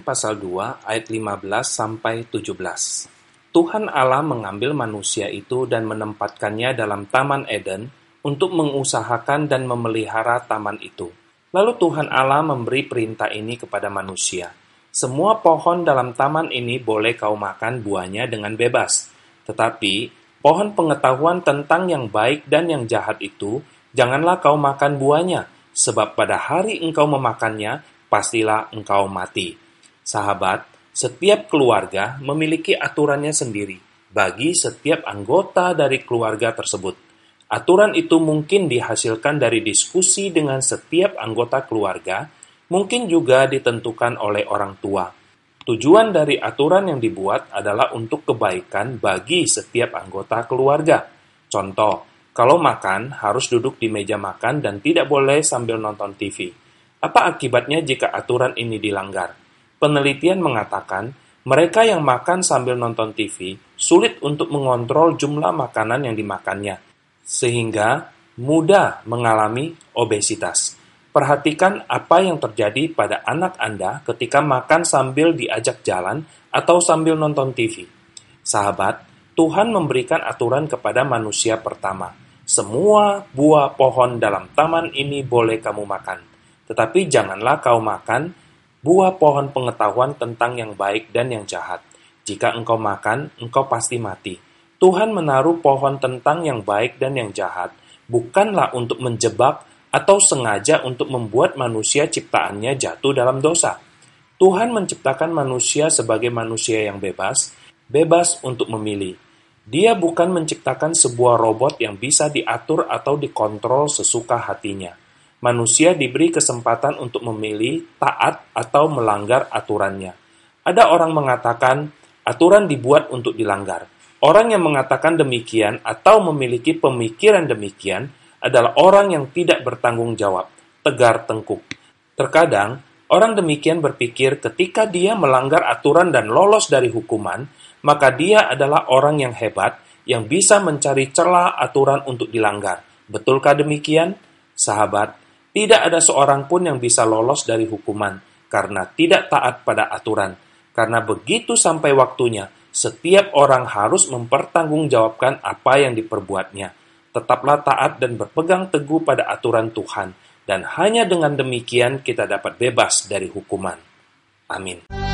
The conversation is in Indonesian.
pasal 2 ayat 15 sampai 17. Tuhan Allah mengambil manusia itu dan menempatkannya dalam Taman Eden untuk mengusahakan dan memelihara taman itu. Lalu Tuhan Allah memberi perintah ini kepada manusia. Semua pohon dalam taman ini boleh kau makan buahnya dengan bebas. Tetapi pohon pengetahuan tentang yang baik dan yang jahat itu, janganlah kau makan buahnya, sebab pada hari engkau memakannya, pastilah engkau mati. Sahabat, setiap keluarga memiliki aturannya sendiri bagi setiap anggota dari keluarga tersebut. Aturan itu mungkin dihasilkan dari diskusi dengan setiap anggota keluarga, mungkin juga ditentukan oleh orang tua. Tujuan dari aturan yang dibuat adalah untuk kebaikan bagi setiap anggota keluarga. Contoh, kalau makan, harus duduk di meja makan dan tidak boleh sambil nonton TV. Apa akibatnya jika aturan ini dilanggar? Penelitian mengatakan, mereka yang makan sambil nonton TV sulit untuk mengontrol jumlah makanan yang dimakannya, sehingga mudah mengalami obesitas. Perhatikan apa yang terjadi pada anak Anda ketika makan sambil diajak jalan atau sambil nonton TV. Sahabat, Tuhan memberikan aturan kepada manusia pertama semua buah pohon dalam taman ini boleh kamu makan, tetapi janganlah kau makan buah pohon pengetahuan tentang yang baik dan yang jahat. Jika engkau makan, engkau pasti mati. Tuhan menaruh pohon tentang yang baik dan yang jahat, bukanlah untuk menjebak atau sengaja untuk membuat manusia ciptaannya jatuh dalam dosa. Tuhan menciptakan manusia sebagai manusia yang bebas, bebas untuk memilih dia bukan menciptakan sebuah robot yang bisa diatur atau dikontrol sesuka hatinya. Manusia diberi kesempatan untuk memilih taat atau melanggar aturannya. Ada orang mengatakan aturan dibuat untuk dilanggar. Orang yang mengatakan demikian atau memiliki pemikiran demikian adalah orang yang tidak bertanggung jawab, tegar tengkuk. Terkadang, orang demikian berpikir ketika dia melanggar aturan dan lolos dari hukuman, maka dia adalah orang yang hebat yang bisa mencari celah aturan untuk dilanggar. Betulkah demikian? Sahabat, tidak ada seorang pun yang bisa lolos dari hukuman karena tidak taat pada aturan. Karena begitu sampai waktunya, setiap orang harus mempertanggungjawabkan apa yang diperbuatnya. Tetaplah taat dan berpegang teguh pada aturan Tuhan, dan hanya dengan demikian kita dapat bebas dari hukuman. Amin.